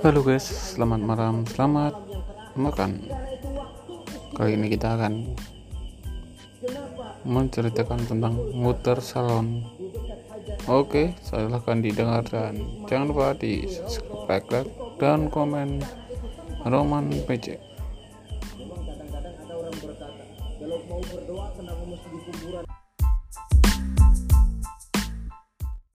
Halo guys, selamat malam, selamat makan. Kali ini kita akan menceritakan tentang muter salon. Oke, silahkan didengar dan jangan lupa di subscribe like, dan komen Roman PC. Kalau mau berdoa kenapa mesti di kuburan?